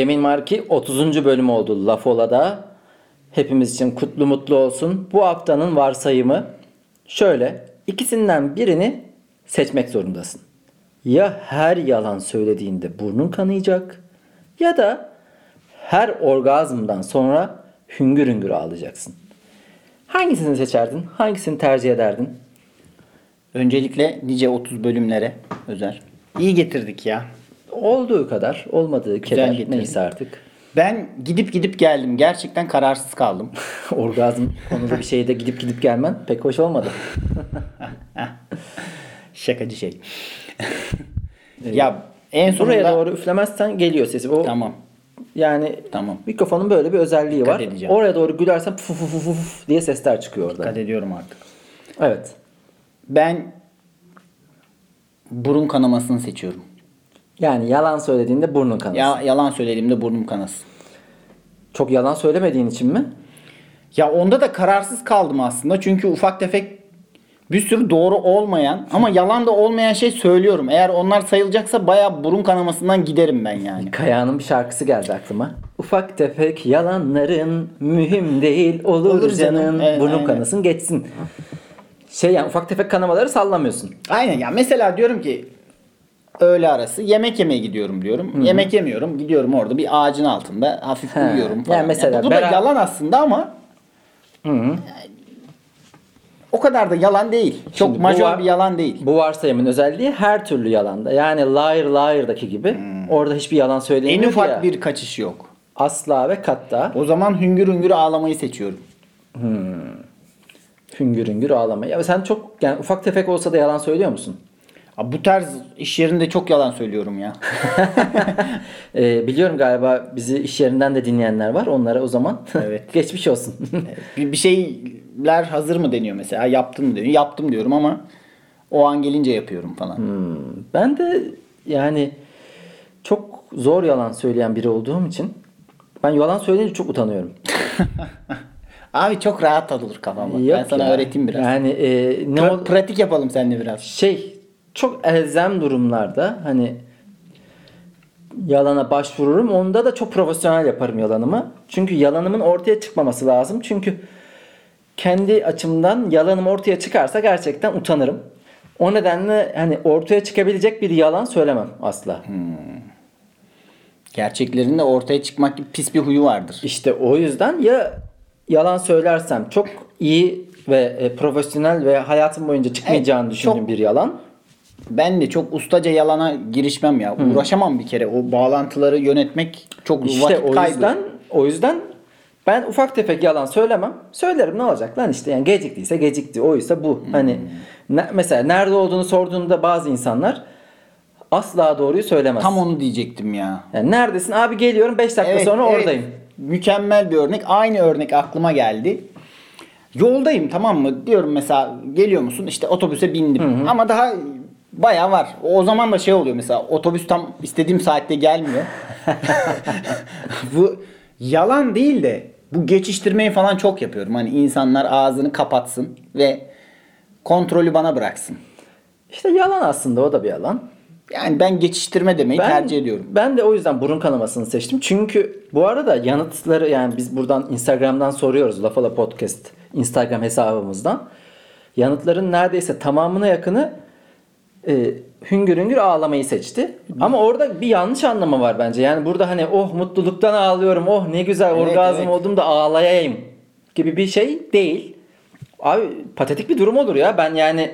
Cemil Marki 30. bölüm oldu Lafola'da. Hepimiz için kutlu mutlu olsun. Bu haftanın varsayımı şöyle. ikisinden birini seçmek zorundasın. Ya her yalan söylediğinde burnun kanayacak ya da her orgazmdan sonra hüngür hüngür ağlayacaksın. Hangisini seçerdin? Hangisini tercih ederdin? Öncelikle nice 30 bölümlere özer. İyi getirdik ya. Olduğu kadar, olmadığı keder getirdin. neyse artık. Ben gidip gidip geldim. Gerçekten kararsız kaldım. Orgazm konulu bir şeyde gidip gidip gelmen pek hoş olmadı. Şakacı şey. ya en sonunda... Buraya doğru üflemezsen geliyor sesi. O Tamam. yani Tamam. mikrofonun böyle bir özelliği Dikkat var. edeceğim. Oraya doğru gülersen puf puf puf puf diye sesler çıkıyor orada. Dikkat ediyorum artık. Evet. Ben burun kanamasını seçiyorum. Yani yalan söylediğinde burnun kanasın. Ya yalan söylediğimde burnum kanasın. Çok yalan söylemediğin için mi? Ya onda da kararsız kaldım aslında. Çünkü ufak tefek bir sürü doğru olmayan ama yalan da olmayan şey söylüyorum. Eğer onlar sayılacaksa baya burun kanamasından giderim ben yani. Kaya'nın bir şarkısı geldi aklıma. Ufak tefek yalanların mühim değil olur, Olur canım. canım. Evet, aynen. kanasın geçsin. Şey yani ufak tefek kanamaları sallamıyorsun. Aynen ya mesela diyorum ki öğle arası yemek yemeye gidiyorum diyorum. Yemek yemiyorum. Gidiyorum orada bir ağacın altında hafif He. uyuyorum falan. Yani mesela bu, bu da bera- yalan aslında ama o kadar da yalan değil. Çok Şimdi majör var- bir yalan değil. Bu varsayımın özelliği her türlü yalanda. Yani liar liar'daki gibi. Orada hiçbir yalan En söylemiyor ufak ya. bir kaçış yok. Asla ve katta O zaman hüngür hüngür ağlamayı seçiyorum. hüngür hüngür ağlama. Ya sen çok yani ufak tefek olsa da yalan söylüyor musun? Abi bu tarz iş yerinde çok yalan söylüyorum ya. Ee, biliyorum galiba bizi iş yerinden de dinleyenler var. Onlara o zaman Evet. geçmiş olsun. bir, bir şeyler hazır mı deniyor mesela. Yaptım mı deniyor. Yaptım diyorum ama o an gelince yapıyorum falan. ben de yani çok zor yalan söyleyen biri olduğum için ben yalan söyleyince çok utanıyorum. Abi çok rahat alır kafam. bak. ben sana ya. öğreteyim biraz. Yani e, ne Pra- pratik yapalım seninle biraz. şey çok elzem durumlarda hani yalana başvururum. Onda da çok profesyonel yaparım yalanımı. Çünkü yalanımın ortaya çıkmaması lazım. Çünkü kendi açımdan yalanım ortaya çıkarsa gerçekten utanırım. O nedenle hani ortaya çıkabilecek bir yalan söylemem asla. Gerçeklerin de ortaya çıkmak gibi pis bir huyu vardır. İşte o yüzden ya yalan söylersem çok iyi ve e, profesyonel ve hayatım boyunca çıkmayacağını Evet, düşündüğüm çok- bir yalan. Ben de çok ustaca yalana girişmem ya. Uğraşamam bir kere. O bağlantıları yönetmek çok İşte vakit o kaybı. yüzden o yüzden ben ufak tefek yalan söylemem. Söylerim ne olacak lan işte yani geciktiyse gecikti. Oysa bu. Hani ne- mesela nerede olduğunu sorduğunda bazı insanlar asla doğruyu söylemez. Tam onu diyecektim ya. Yani neredesin? Abi geliyorum 5 dakika Evet, sonra evet. oradayım. Mükemmel bir örnek. Aynı örnek aklıma geldi. Yoldayım tamam mı? Diyorum mesela geliyor musun? İşte otobüse bindim. Ama daha bayağı var. O zaman da şey oluyor mesela otobüs tam istediğim saatte gelmiyor. bu yalan değil de bu geçiştirmeyi falan çok yapıyorum. Hani insanlar ağzını kapatsın ve kontrolü bana bıraksın. İşte yalan aslında o da bir yalan. Yani ben geçiştirme demeyi tercih ediyorum. Ben de o yüzden burun kanamasını seçtim. Çünkü bu arada yanıtları yani biz buradan Instagram'dan soruyoruz. Lafala Podcast Instagram hesabımızdan. Yanıtların neredeyse tamamına yakını e, hüngür hüngür ağlamayı seçti. Ama orada bir yanlış anlama var bence. Yani burada hani oh mutluluktan ağlıyorum. Oh ne güzel Evet, orgazm evet. oldum da ağlayayım gibi bir şey değil. Abi patetik bir durum olur ya. Ben yani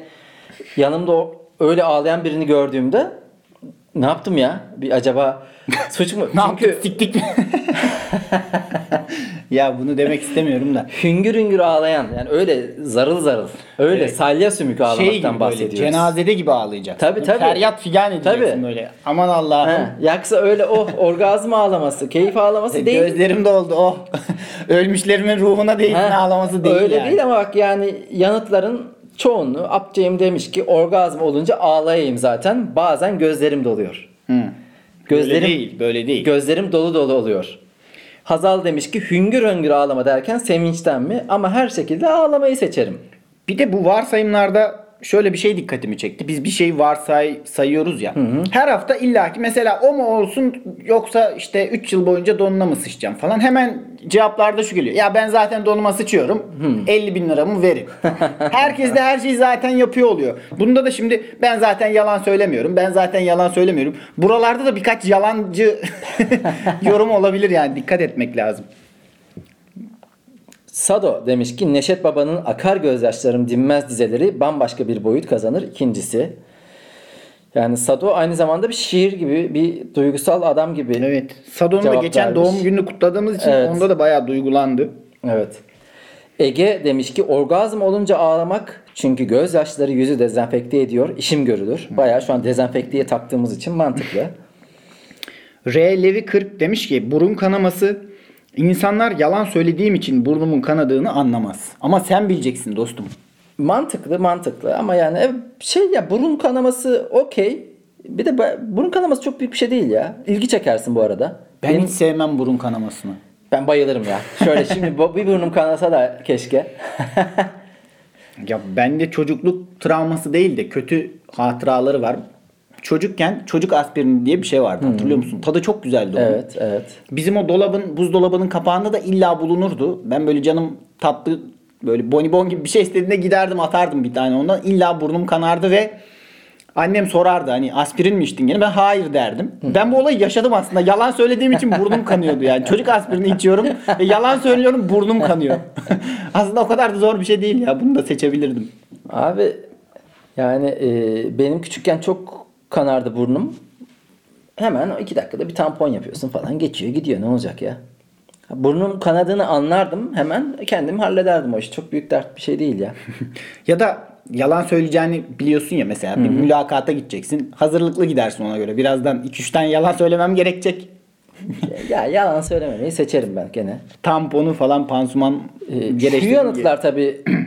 yanımda o, öyle ağlayan birini gördüğümde ne yaptım ya? Bir acaba suç mu? Ne Çünkü yaptık? Siktik mi? ya bunu demek istemiyorum da. hüngür hüngür ağlayan yani öyle zarıl zarıl öyle Evet. salya sümük ağlamaktan Şey gibi böyle bahsediyoruz. cenazede gibi ağlayacaksın. Tabii, tabii. Feryat figan edeceksin Tabii. böyle. Aman Allah'ım. Yaksa öyle oh orgazm ağlaması, keyif ağlaması değil. Gözlerim doldu oh. Ölmüşlerimin ruhuna değsin He, ağlaması değil Öyle yani. değil ama bak yani yanıtların çoğunluğu Abceyim demiş ki orgazm olunca ağlayayım zaten. Bazen gözlerim doluyor. Hı. Gözlerim Böyle değil, böyle değil. Gözlerim dolu dolu oluyor. Hazal demiş ki hüngür hüngür ağlama derken sevinçten mi? Ama her şekilde ağlamayı seçerim. Bir de bu varsayımlarda şöyle bir şey dikkatimi çekti. Biz bir şey varsay sayıyoruz ya. Her hafta illaki mesela o mu olsun yoksa işte 3 yıl boyunca donuna mı sıçacağım falan. Hemen cevaplarda şu geliyor. Ya ben zaten donuma sıçıyorum. 50 bin liramı verin. Herkes de her şeyi zaten yapıyor oluyor. Bunda da şimdi ben zaten yalan söylemiyorum. Ben zaten yalan söylemiyorum. Buralarda da birkaç yalancı yorum olabilir yani. Dikkat etmek lazım. Sado demiş ki Neşet Baba'nın akar gözyaşlarım dinmez dizeleri bambaşka bir boyut kazanır. İkincisi yani Sado aynı zamanda bir şiir gibi bir duygusal adam gibi. Evet. Sado'nun da geçen vermiş. doğum gününü kutladığımız için Evet. onda da bayağı duygulandı. Evet. Ege demiş ki orgazm olunca ağlamak çünkü gözyaşları yüzü dezenfekte ediyor. işim görülür. Bayağı şu an dezenfekteye taktığımız için mantıklı. R. Levi 40 demiş ki burun kanaması insanlar yalan söylediğim için burnumun kanadığını anlamaz. Ama sen bileceksin dostum. mantıklı mantıklı ama yani e, şey ya burun kanaması okey. Bir de burun kanaması çok büyük bir şey değil ya. İlgi çekersin bu arada. Ben Benim- hiç sevmem burun kanamasını. ben bayılırım ya. Şöyle şimdi bir burnum kanasa da keşke. Ya bende çocukluk travması değil de kötü hatıraları var. Çocukken çocuk aspirini diye bir şey vardı hatırlıyor musun? Tadı çok güzeldi onun. evet evet. Bizim o dolabın buzdolabının kapağında da illa bulunurdu. Ben böyle canım tatlı böyle bonibon gibi bir şey istediğinde giderdim atardım bir tane ondan. İlla burnum kanardı ve annem sorardı hani aspirin mi içtin gene? Ben hayır derdim. Ben bu olayı yaşadım aslında. Yalan söylediğim için burnum kanıyordu yani. Çocuk aspirini içiyorum ve yalan söylüyorum burnum kanıyor. aslında o kadar da zor bir şey değil ya. Bunu da seçebilirdim. Abi yani e, benim küçükken çok kanardı burnum. Hemen o iki dakikada bir tampon yapıyorsun falan geçiyor gidiyor ne olacak ya. Burnum kanadığını anlardım hemen kendim hallederdim o işi. Çok büyük dert bir şey değil ya. Ya da yalan söyleyeceğini biliyorsun ya mesela bir mülakata gideceksin. Hazırlıklı gidersin ona göre. Birazdan 2-3 tane yalan söylemem gerekecek. ya yalan söylememeyi seçerim ben gene. Tamponu falan pansuman Ee, Şu gerektiği- yanıtlar tabii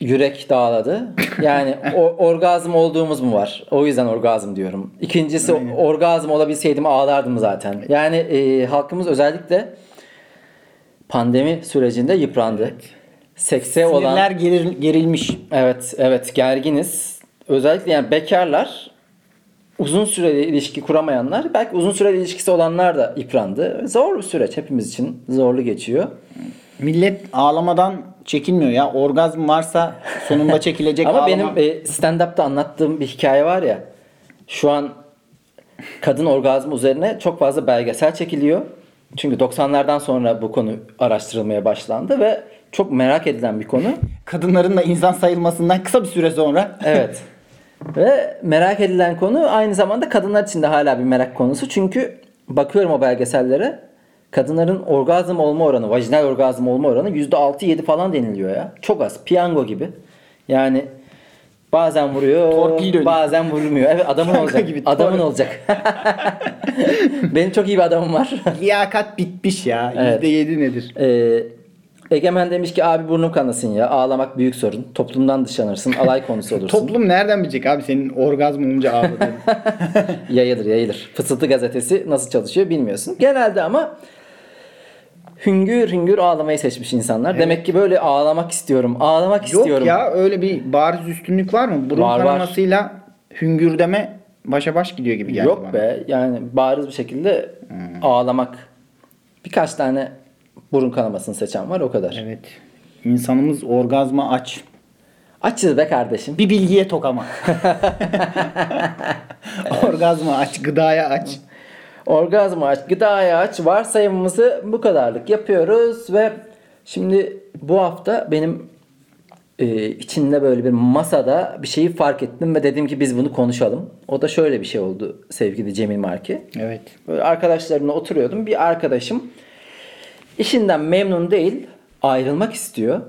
yürek dağladı. Yani o, orgazm olduğumuz mu var? O yüzden orgazm diyorum. İkincisi orgazm olabilseydim ağlardım zaten. Yani e, halkımız özellikle pandemi sürecinde yıprandı. Sekse olan Sinirler geril- gerilmiş. Evet, evet gerginiz. Özellikle yani bekarlar uzun süreli ilişki kuramayanlar belki uzun süreli ilişkisi olanlar da yıprandı. Zor bir süreç hepimiz için zorlu geçiyor. Millet ağlamadan çekinmiyor ya. Orgazm varsa sonunda çekilecek Ama ağlama. benim e, stand-up'ta anlattığım bir hikaye var ya. Şu an kadın orgazmı üzerine çok fazla belgesel çekiliyor. Çünkü 90'lardan sonra bu konu araştırılmaya başlandı ve çok merak edilen bir konu. Kadınların da insan sayılmasından kısa bir süre sonra Evet. Ve merak edilen konu aynı zamanda kadınlar için de hala bir merak konusu. Çünkü bakıyorum o belgesellere kadınların orgazm olma oranı, vajinal orgazm olma oranı %6-7 falan deniliyor ya. Çok az. Piyango gibi. Yani bazen vuruyor, Torpil bazen vurmuyor. Evet adamın Piyango olacak. gibi, adamın olacak. Benim çok iyi bir adamım var. liyakat bitmiş ya. Evet. %7 nedir? Ee, Egemen demiş ki abi burnum kanasın ya. Ağlamak büyük sorun. Toplumdan dışlanırsın. Alay konusu olursun. Toplum nereden bilecek abi senin orgazm olunca ağladığını? Yayılır yayılır. Fısıltı gazetesi nasıl çalışıyor bilmiyorsun. Genelde ama hüngür hüngür ağlamayı seçmiş insanlar. Demek ki böyle ağlamak istiyorum. Ağlamak Yok istiyorum. ya öyle bir bariz üstünlük var mı? Burun Var, var. kanamasıyla hüngürdeme başa baş gidiyor gibi geldi Yok bana. be yani bariz bir şekilde ağlamak. Birkaç tane burun kanamasını seçen var o kadar. Evet. İnsanımız orgazma aç. Açız be kardeşim. Bir bilgiye tok ama. orgazma aç, gıdaya aç. Orgazmı aç, gıdaya aç. Varsayımımızı bu kadarlık yapıyoruz ve şimdi bu hafta benim e, içinde böyle bir masada bir şeyi fark ettim ve dedim ki biz bunu konuşalım. O da şöyle bir şey oldu sevgili Cemil Marki. Evet. Böyle arkadaşlarımla oturuyordum. Bir arkadaşım işinden memnun değil, ayrılmak istiyor.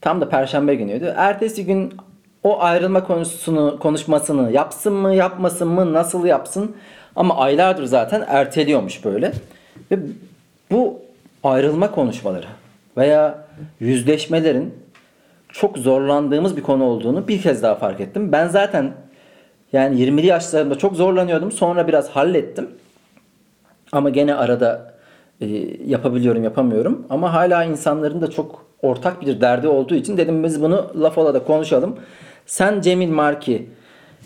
Tam da perşembe günüydü. Ertesi gün o ayrılma konusunu konuşmasını yapsın mı, yapmasın mı, nasıl yapsın? Ama aylardır zaten erteliyormuş böyle. Ve bu ayrılma konuşmaları veya yüzleşmelerin çok zorlandığımız bir konu olduğunu bir kez daha fark ettim. Ben zaten yani 20'li yaşlarımda çok zorlanıyordum. Sonra biraz hallettim. Ama gene arada e, yapabiliyorum yapamıyorum. Ama hala insanların da çok ortak bir derdi olduğu için dedim biz bunu laf ola da konuşalım. Sen Cemil Marki.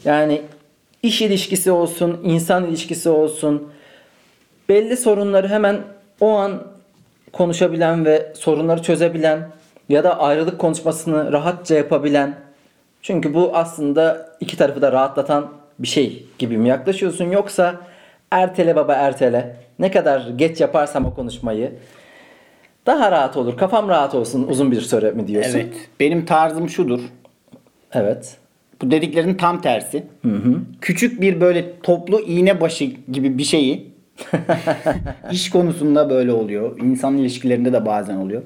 Yani iş ilişkisi olsun, insan ilişkisi olsun. Belli sorunları hemen o an konuşabilen ve sorunları çözebilen ya da ayrılık konuşmasını rahatça yapabilen. Çünkü bu aslında iki tarafı da rahatlatan bir şey gibi mi yaklaşıyorsun yoksa ertele baba ertele. Ne kadar geç yaparsam o konuşmayı daha rahat olur. Kafam rahat olsun uzun bir süre mi diyorsun? Evet. Benim tarzım şudur. Evet. Bu dediklerinin tam tersi. Küçük bir böyle toplu iğne başı gibi bir şeyi iş konusunda böyle oluyor. İnsan ilişkilerinde de bazen oluyor.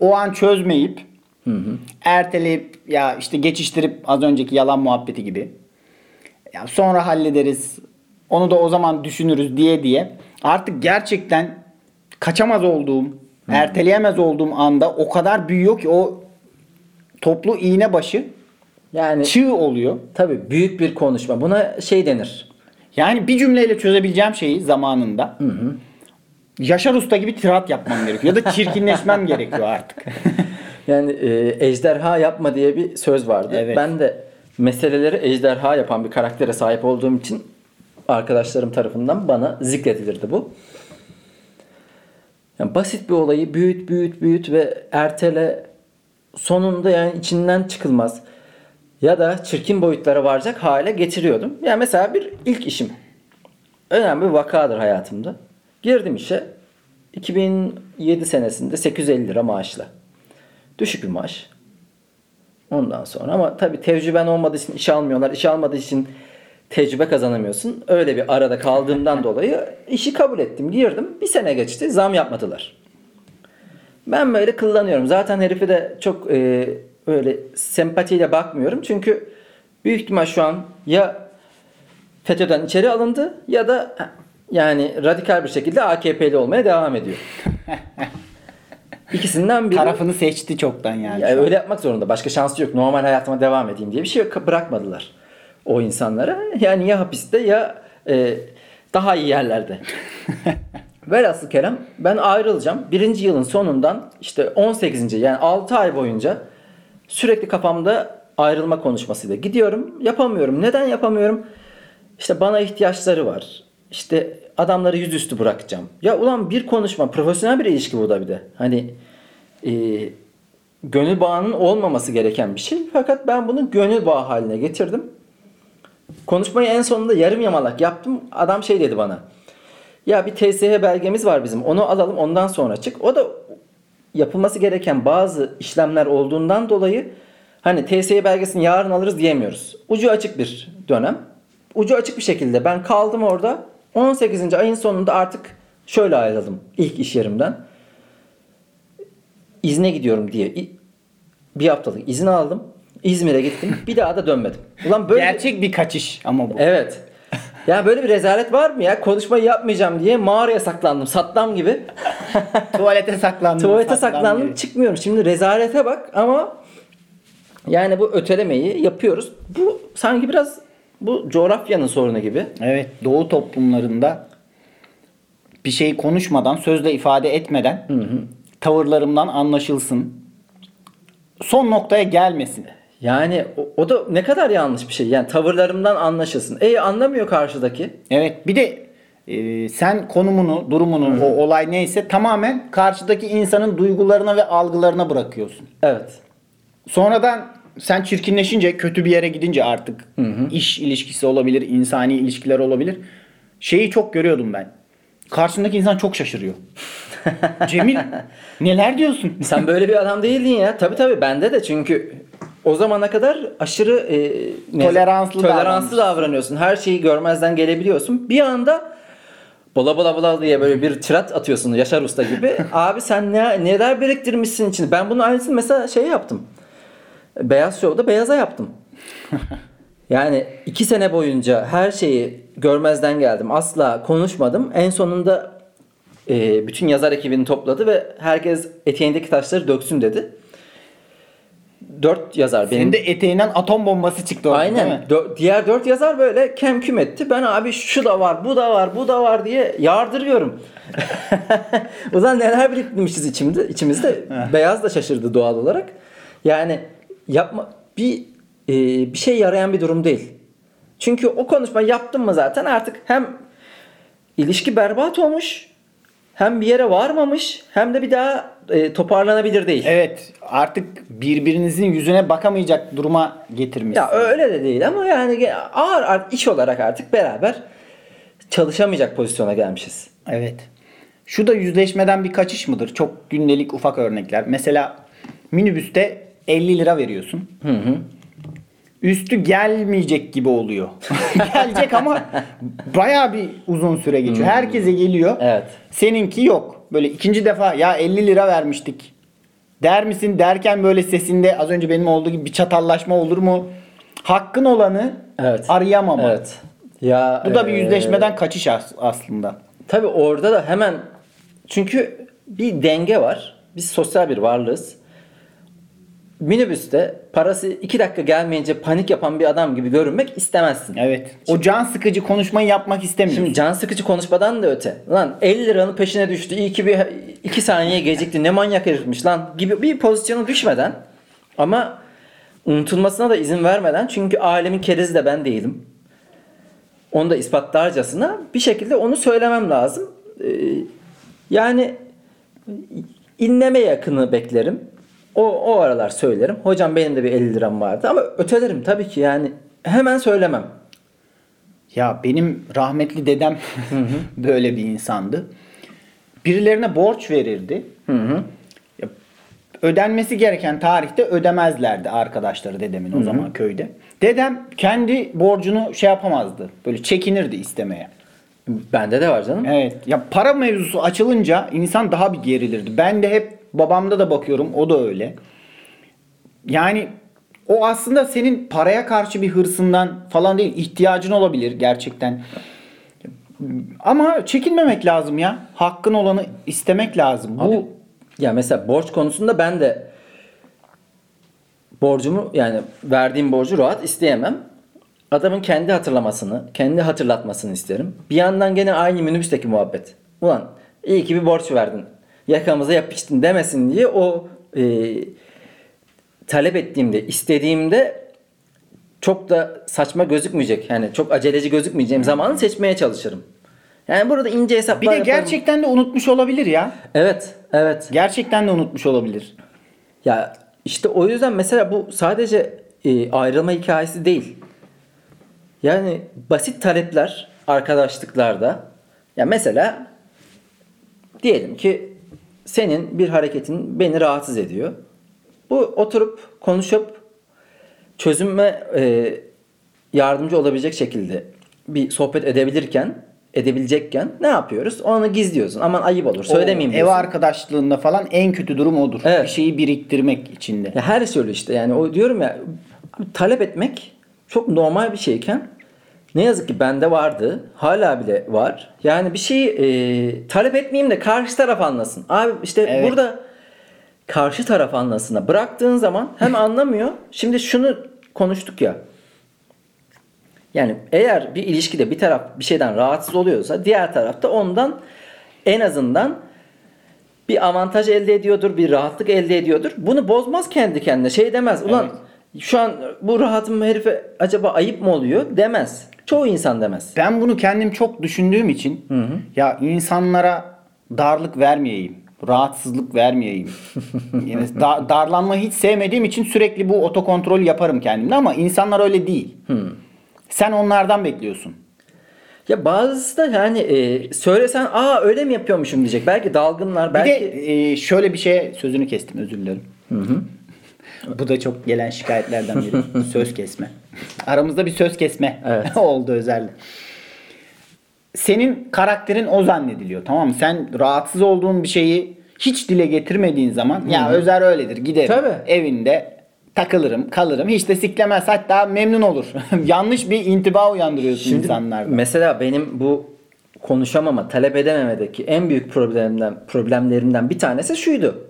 O an çözmeyip erteleyip ya işte geçiştirip az önceki yalan muhabbeti gibi. Ya sonra hallederiz. Onu da o zaman düşünürüz diye diye. Artık gerçekten kaçamaz olduğum, erteleyemez olduğum anda o kadar büyüyor ki o toplu iğne başı Yani çığ oluyor. tabii büyük bir konuşma. Buna şey denir. Yani bir cümleyle çözebileceğim şeyi zamanında Yaşar Usta gibi tirat yapmam gerekiyor. Ya da çirkinleşmem gerekiyor artık. Yani e, ejderha yapma diye bir söz vardı. Evet. Ben de meseleleri ejderha yapan bir karaktere sahip olduğum için arkadaşlarım tarafından bana zikredilirdi bu. Yani basit bir olayı büyüt büyüt büyüt ve ertele sonunda yani içinden çıkılmaz ya da çirkin boyutlara varacak hale getiriyordum. Yani mesela bir ilk işim önemli bir vakadır hayatımda. Girdim işe 2007 senesinde 850 lira maaşla. Düşük bir maaş. Ondan sonra ama tabii tecrüben olmadığı için iş almıyorlar. İş almadığı için tecrübe kazanamıyorsun. Öyle bir arada kaldığımdan dolayı işi kabul ettim. Girdim. Bir sene geçti. Zam yapmadılar. Ben böyle kullanıyorum. Zaten herifi de çok e, öyle sempatiyle bakmıyorum. Çünkü büyük ihtimal şu an ya FETÖ'den içeri alındı ya da yani radikal bir şekilde AKP'li olmaya devam ediyor. İkisinden biri. Tarafını seçti çoktan yani. Ya öyle yapmak zorunda. Başka şansı yok. Normal hayatıma devam edeyim diye bir şey yok. Bırakmadılar o insanlara. Yani ya hapiste ya e, daha iyi yerlerde. Velhasıl Kerem ben ayrılacağım. Birinci yılın sonundan işte 18. yani 6 ay boyunca sürekli kafamda ayrılma konuşmasıyla gidiyorum. Yapamıyorum. Neden yapamıyorum? İşte bana ihtiyaçları var. İşte adamları yüzüstü bırakacağım. Ya ulan bir konuşma profesyonel bir ilişki bu da bir de. Hani e, gönül bağının olmaması gereken bir şey. Fakat ben bunu gönül bağı haline getirdim. Konuşmayı en sonunda yarım yamalak yaptım. Adam şey dedi bana. Ya bir TSH belgemiz var bizim. Onu alalım ondan sonra çık. O da yapılması gereken bazı işlemler olduğundan dolayı hani TSH belgesini yarın alırız diyemiyoruz. Ucu açık bir dönem. Ucu açık bir şekilde ben kaldım orada. 18. ayın sonunda artık şöyle ayrıldım ilk iş yerimden. İzne gidiyorum diye bir haftalık izin aldım. İzmir'e gittim. Bir daha da dönmedim. Ulan böyle Gerçek bir kaçış ama bu. Evet. Ya böyle bir rezalet var mı ya? Konuşmayı yapmayacağım diye mağaraya saklandım. Satlam gibi. Tuvalete saklandım. Tuvalete saklandım saklandım. Çıkmıyorum. Şimdi rezalete bak ama yani bu ötelemeyi yapıyoruz. Bu sanki biraz bu coğrafyanın sorunu gibi. Evet. Doğu toplumlarında bir şey konuşmadan, sözle ifade etmeden tavırlarımdan anlaşılsın. Son noktaya gelmesin. Yani o, o da ne kadar yanlış bir şey. Yani tavırlarımdan anlaşılsın. E anlamıyor karşıdaki. Evet. Bir de e, sen konumunu, durumunu, o olay neyse tamamen karşıdaki insanın duygularına ve algılarına bırakıyorsun. Evet. Sonradan sen çirkinleşince, kötü bir yere gidince artık iş ilişkisi olabilir, insani ilişkiler olabilir. Şeyi çok görüyordum ben. Karşındaki insan çok şaşırıyor. Cemil neler diyorsun? Sen böyle bir adam değildin ya. Tabii tabii bende de çünkü o zamana kadar aşırı e, Toleranslı toleranslı davranıyorsun. Her şeyi görmezden gelebiliyorsun. Bir anda bala bala bala diye böyle bir tirat atıyorsun Yaşar Usta gibi. Abi sen ne neler biriktirmişsin içinde. Ben bunun aynısını mesela şey yaptım. Beyaz Show'da beyaza yaptım. Yani iki sene boyunca her şeyi görmezden geldim. Asla konuşmadım. En sonunda e, bütün yazar ekibini topladı ve herkes eteğindeki taşları döksün dedi. Dört yazar benim. Senin de eteğinden atom bombası çıktı orada Aynen. Dö- diğer dört yazar böyle kem küm etti. Ben abi şu da var, bu da var, bu da var diye yardırıyorum. o zaman neler biriktirmişiz içimde, içimizde. Beyaz da şaşırdı doğal olarak. Yani yapma bir e, bir şey yarayan bir durum değil. Çünkü o konuşma yaptın mı zaten artık hem ilişki berbat olmuş hem bir yere varmamış hem de bir daha e, toparlanabilir değil. Evet artık birbirinizin yüzüne bakamayacak duruma getirmiş. Ya öyle de değil ama yani ağır ağır iş olarak artık beraber çalışamayacak pozisyona gelmişiz. Evet. Şu da yüzleşmeden bir kaçış mıdır? Çok gündelik ufak örnekler. Mesela minibüste 50 lira veriyorsun. Üstü gelmeyecek gibi oluyor. Gelecek ama baya bir uzun süre geçiyor. Herkese geliyor. Evet. Seninki yok. Böyle ikinci defa ya 50 lira vermiştik. Der misin derken böyle sesinde az önce benim olduğu gibi bir çatallaşma olur mu? Hakkın olanı Evet. arayamama. Evet. Ya Bu da bir e, yüzleşmeden kaçış as- aslında. Tabii orada da hemen çünkü bir denge var. Biz sosyal bir varlığız. Minibüste parası iki dakika gelmeyince panik yapan bir adam gibi görünmek istemezsin. Evet. O can sıkıcı konuşmayı yapmak istemiyorsun. Şimdi can sıkıcı konuşmadan da öte. Lan 50 liranın peşine düştü. İyi ki bir 2 saniye gecikti. Ne manyak herifmiş lan gibi bir pozisyona düşmeden ama unutulmasına da izin vermeden çünkü alemin kerizi de ben değilim. Onu da ispatlarcasına bir şekilde onu söylemem lazım. Ee, yani inleme yakını beklerim. O, o aralar söylerim. Hocam benim de bir 50 liram vardı ama ötelerim tabii ki yani hemen söylemem. Ya benim rahmetli dedem böyle bir insandı. Birilerine borç verirdi. Ya, ödenmesi gereken tarihte ödemezlerdi arkadaşları dedemin o zaman köyde. Dedem kendi borcunu şey yapamazdı. Böyle çekinirdi istemeye. Bende de var canım. Evet. Ya para mevzusu açılınca insan daha bir gerilirdi. Ben de hep babamda da bakıyorum o da öyle. Yani o aslında senin paraya karşı bir hırsından falan değil ihtiyacın olabilir gerçekten. Ama çekinmemek lazım ya. Hakkın olanı istemek lazım. Bu Abi, ya mesela borç konusunda ben de borcumu yani verdiğim borcu rahat isteyemem. Adamın kendi hatırlamasını, kendi hatırlatmasını isterim. Bir yandan gene aynı minibüsteki muhabbet. Ulan iyi ki bir borç verdin. Yakamıza yapıştın demesin diye o e, talep ettiğimde, istediğimde çok da saçma gözükmeyecek. Yani çok aceleci gözükmeyeceğim zamanı seçmeye çalışırım. Yani burada ince hesaplar bir de yaparım. gerçekten de unutmuş olabilir ya. Evet, evet. Gerçekten de unutmuş olabilir. Ya işte o yüzden mesela bu sadece e, ayrılma hikayesi değil. Yani basit talepler arkadaşlıklarda ya mesela diyelim ki senin bir hareketin beni rahatsız ediyor. Bu oturup konuşup çözüme e, yardımcı olabilecek şekilde bir sohbet edebilirken edebilecekken ne yapıyoruz? Onu gizliyorsun. Aman ayıp olur. Söylemeyeyim Ev arkadaşlığında falan en kötü durum odur. Evet. Bir şeyi biriktirmek içinde. Ya her öyle işte yani o diyorum ya talep etmek çok normal bir şeyken ne yazık ki bende vardı. Hala bile var. Yani bir şeyi e, talep etmeyeyim de karşı taraf anlasın. Abi işte Evet. burada karşı taraf anlasına bıraktığın zaman hem anlamıyor. Şimdi şunu konuştuk ya. Yani eğer bir ilişkide bir taraf bir şeyden rahatsız oluyorsa diğer taraf da ondan en azından bir avantaj elde ediyordur, bir rahatlık elde ediyordur. Bunu bozmaz kendi kendine. Şey demez. Ulan şu an bu rahatım herife acaba ayıp mı oluyor demez. Çoğu insan demez. Ben bunu kendim çok düşündüğüm için ya insanlara darlık vermeyeyim. Rahatsızlık vermeyeyim. yani da- darlanmayı hiç sevmediğim için sürekli bu otokontrol yaparım kendimde ama insanlar öyle değil. Sen onlardan bekliyorsun. Ya bazısı da yani e, söylesen aa öyle mi yapıyormuşum diyecek. Belki dalgınlar Bir belki de e, şöyle bir şeye sözünü kestim özür dilerim. Bu da çok gelen şikayetlerden biri. söz kesme. Aramızda bir söz kesme Evet. oldu özellikle. Senin karakterin o zannediliyor tamam mı? Sen rahatsız olduğun bir şeyi hiç dile getirmediğin zaman ya Özer öyledir giderim Tabii. evinde takılırım kalırım hiç de siklemez hatta memnun olur. Yanlış bir intiba uyandırıyorsun Şimdi insanlarda. mesela benim bu konuşamama, talep edememedeki en büyük problemden problemlerimden bir tanesi şuydu.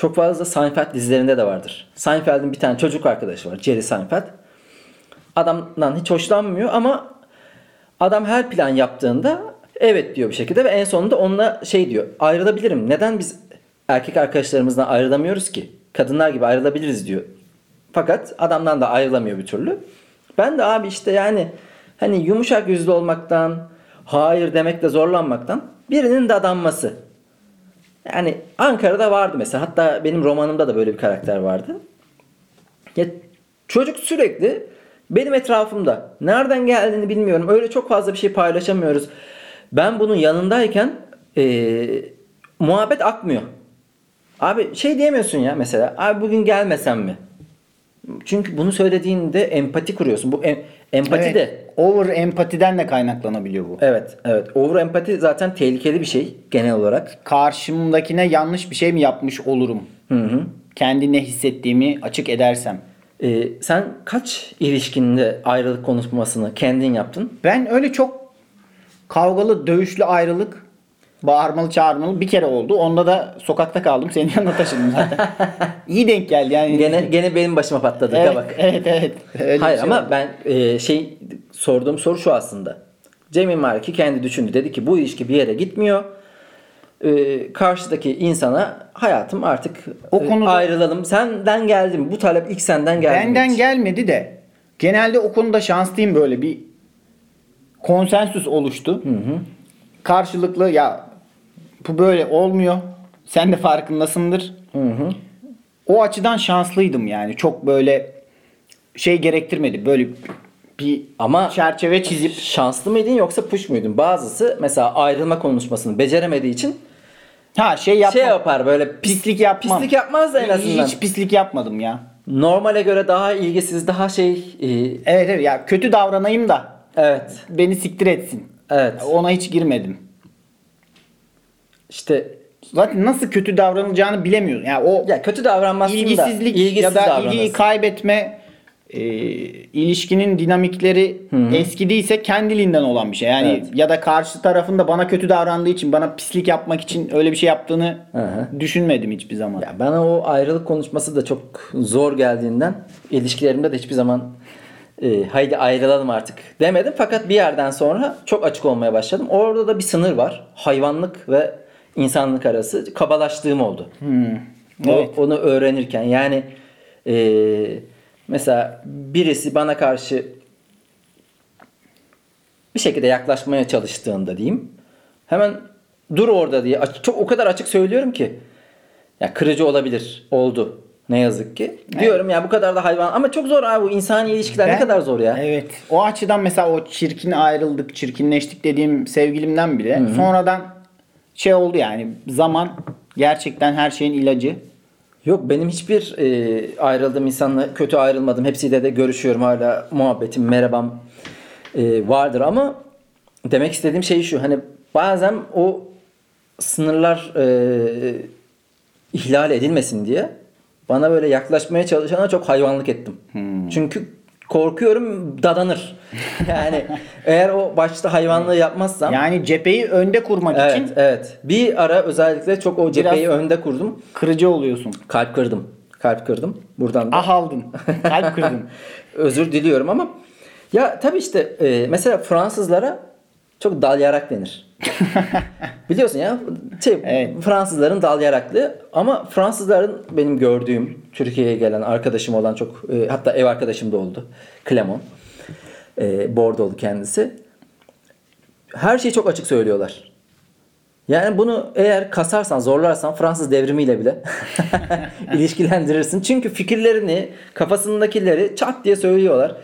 Çok fazla Seinfeld dizilerinde de vardır. Seinfeld'in bir tane çocuk arkadaşı var. Jerry Seinfeld. Adamdan hiç hoşlanmıyor ama adam her plan yaptığında evet diyor bir şekilde ve en sonunda onunla şey diyor. Ayrılabilirim. Neden biz erkek arkadaşlarımızdan ayrılamıyoruz ki? Kadınlar gibi ayrılabiliriz diyor. Fakat adamdan da ayrılamıyor bir türlü. Ben de abi işte yani hani yumuşak yüzlü olmaktan, hayır demekte zorlanmaktan birinin dadanması. Yani Ankara'da vardı mesela. Hatta benim romanımda da böyle bir karakter vardı. Ya çocuk sürekli benim etrafımda. Nereden geldiğini bilmiyorum. Öyle çok fazla bir şey paylaşamıyoruz. Ben bunun yanındayken eee, muhabbet akmıyor. Abi şey diyemiyorsun ya mesela. Abi bugün gelmesem mi? Çünkü bunu söylediğinde empati kuruyorsun. Bu em- empati Evet, de over empatiden de kaynaklanabiliyor bu. evet evet. Over empati zaten tehlikeli bir şey genel olarak. Karşımdakine yanlış bir şey mi yapmış olurum? Hı hı. Kendi ne hissettiğimi açık edersem. Ee, sen kaç ilişkinde ayrılık konuşmasını kendin yaptın? Ben öyle çok kavgalı, dövüşlü ayrılık, bağırmalı, çağırmalı bir kere oldu. Onda da sokakta kaldım. Senin yanına taşındım zaten. İyi denk geldi yani. Gene gene benim başıma patladı. evet, bak. evet, evet. Öyle Hayır şey ama oldu. ben e, şey sorduğum soru şu aslında. Cemil Marki kendi düşündü. Dedi ki bu ilişki bir yere gitmiyor. E, karşıdaki insana hayatım artık O e, konuda- ayrılalım. Senden geldi mi? Bu talep ilk senden geldi Benden hiç? gelmedi de genelde o konuda şanslıyım böyle bir konsensüs oluştu. Karşılıklı ya bu böyle olmuyor. Sen de farkındasındır. O açıdan şanslıydım yani. Çok böyle şey gerektirmedi. Böyle bir Ama- çerçeve çizip Şanslı mıydın yoksa push muydun? Bazısı mesela ayrılma konuşmasını beceremediği için ha şey yapma. şey yapar böyle pis- pislik yapmam. Pislik yapmaz da en azından. Hiç pislik yapmadım ya. Normale göre daha ilgisiz, daha şey e, Evet evet ya kötü davranayım da evet. beni siktir etsin. Evet. Ona hiç girmedim. İşte Zaten nasıl kötü davranılacağını bilemiyorsun. Yani o ya kötü davranmazsın da ilgisizlik ilgisiz ya da davranırsın. ilgiyi kaybetme e, ilişkinin dinamikleri eskidiyse kendiliğinden olan bir şey. Yani Evet. ya da karşı tarafında bana kötü davrandığı için bana pislik yapmak için öyle bir şey yaptığını Hı hı. düşünmedim hiçbir zaman. Ya bana o ayrılık konuşması da çok zor geldiğinden ilişkilerimde de hiçbir zaman e, haydi ayrılalım artık demedim. Fakat bir yerden sonra çok açık olmaya başladım. Orada da bir sınır var. Hayvanlık ve insanlık arası kabalaştığım oldu. O- Evet. onu öğrenirken yani e, mesela birisi bana karşı bir şekilde yaklaşmaya çalıştığında diyeyim hemen dur orada diye çok o kadar açık söylüyorum ki ya kırıcı olabilir oldu ne yazık ki diyorum ya bu kadar da hayvan ama çok zor abi bu insani ilişkiler ne Ben- kadar zor ya Evet. O açıdan mesela o çirkin ayrıldık, çirkinleştik dediğim sevgilimden bile sonradan şey oldu yani zaman gerçekten her şeyin ilacı. Yok benim hiçbir e, ayrıldığım insanla kötü ayrılmadım. Hepsiyle de görüşüyorum hala muhabbetim, merhabam e, vardır ama demek istediğim şey şu. Hani bazen o sınırlar e, ihlal edilmesin diye bana böyle yaklaşmaya çalışana çok hayvanlık ettim. Çünkü korkuyorum dadanır. yani eğer o başta hayvanlığı yapmazsam Yani cepheyi önde kurmak evet için evet bir ara özellikle çok o cepheyi önde kurdum. kırıcı oluyorsun. Kalp kırdım. Kalp kırdım. Buradan da Ah aldın. Kalp kırdın. özür diliyorum ama ya tabii işte e, mesela Fransızlara çok dal yarak denir. Biliyorsun ya şey, Evet. Fransızların dal yaraklı ama Fransızların benim gördüğüm Türkiye'ye gelen arkadaşım olan çok e, hatta ev arkadaşım da oldu. Clemon. E, Bordeaux'lu kendisi. Her şeyi çok açık söylüyorlar. Yani bunu eğer kasarsan, zorlarsan Fransız devrimiyle bile ilişkilendirirsin. Çünkü fikirlerini, kafasındakileri çat diye söylüyorlar.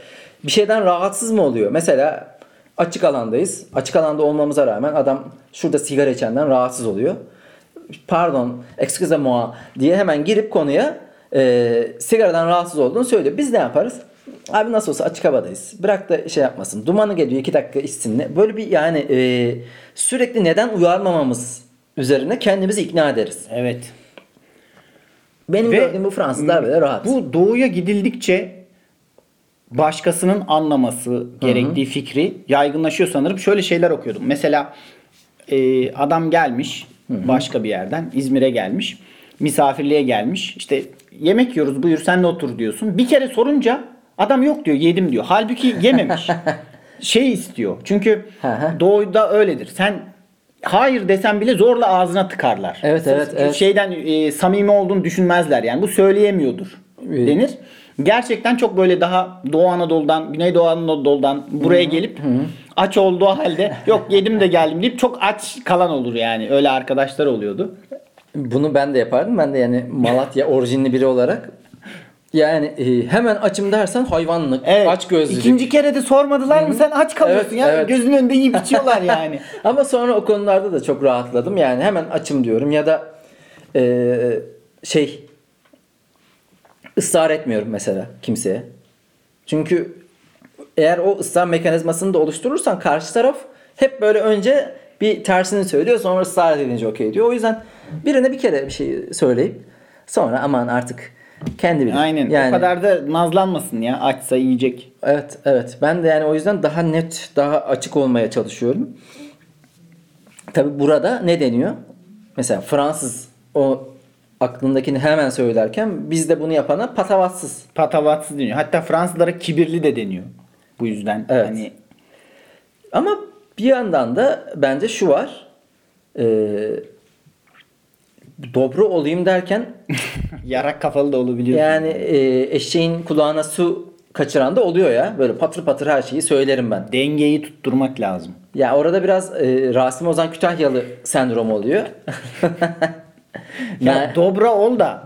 Bir şeyden rahatsız mı oluyor? Mesela açık alandayız. Açık alanda olmamıza rağmen adam şurada sigara içenden rahatsız oluyor. Pardon, excuse moi diye hemen girip konuya e, sigaradan rahatsız olduğunu söylüyor. Biz ne yaparız? Abi nasıl olsa açık havadayız. Bırak da şey yapmasın. Dumanı geliyor iki dakika içsin. Böyle bir yani e, sürekli neden uyarmamamız üzerine kendimizi ikna ederiz. Evet. Benim Ve gördüğüm bu Fransızlar böyle rahat. Bu doğuya gidildikçe başkasının anlaması gerektiği fikri yaygınlaşıyor sanırım. Şöyle şeyler okuyordum. Mesela e, adam gelmiş başka bir yerden İzmir'e gelmiş. Misafirliğe gelmiş. İşte yemek yiyoruz buyur sen de otur diyorsun. Bir kere sorunca adam yok diyor yedim diyor. Halbuki yememiş. şey istiyor. Çünkü Hı hı. doğuda öyledir. Sen hayır desen bile zorla ağzına tıkarlar. Evet, evet, evet. Şeyden e, samimi olduğunu düşünmezler yani. Bu söyleyemiyordur. Evet. Gerçekten çok böyle daha Doğu Anadolu'dan, Güneydoğu Anadolu'dan buraya gelip aç olduğu halde yok yedim de geldim deyip çok aç kalan olur yani. Öyle arkadaşlar oluyordu. Bunu ben de yapardım. Ben de yani Malatya orijinli biri olarak yani e, hemen açım dersen hayvanlık, Evet. aç gözlülük. İkinci kere de sormadılar mı sen aç kalıyorsun Evet, ya. evet. Gözünün önünde yiyip içiyorlar yani. Ama sonra o konularda da çok rahatladım. Yani hemen açım diyorum ya da e, şey ısrar etmiyorum mesela kimseye. Çünkü eğer o ısrar mekanizmasını da oluşturursan karşı taraf hep böyle önce bir tersini söylüyor sonra ısrar edince okey diyor. O yüzden birine bir kere bir şey söyleyip sonra aman artık kendi bilir. Aynen. Yani, O kadar da nazlanmasın ya. Açsa yiyecek. Evet evet. Ben de yani o yüzden daha net, daha açık olmaya çalışıyorum. Tabi burada ne deniyor? Mesela Fransız o aklındakini hemen söylerken bizde bunu yapana patavatsız. Patavatsız deniyor. Hatta Fransızlara kibirli de deniyor. Bu yüzden Evet. hani Ama bir yandan da bence şu var. Ee, dobro olayım derken yarak kafalı da olabiliyor. yani e, eşeğin kulağına su kaçıran da oluyor ya. Böyle patır patır her şeyi söylerim ben. Dengeyi tutturmak lazım. Ya orada biraz e, Rasim Ozan Kütahyalı sendromu oluyor. Ya dobra ol da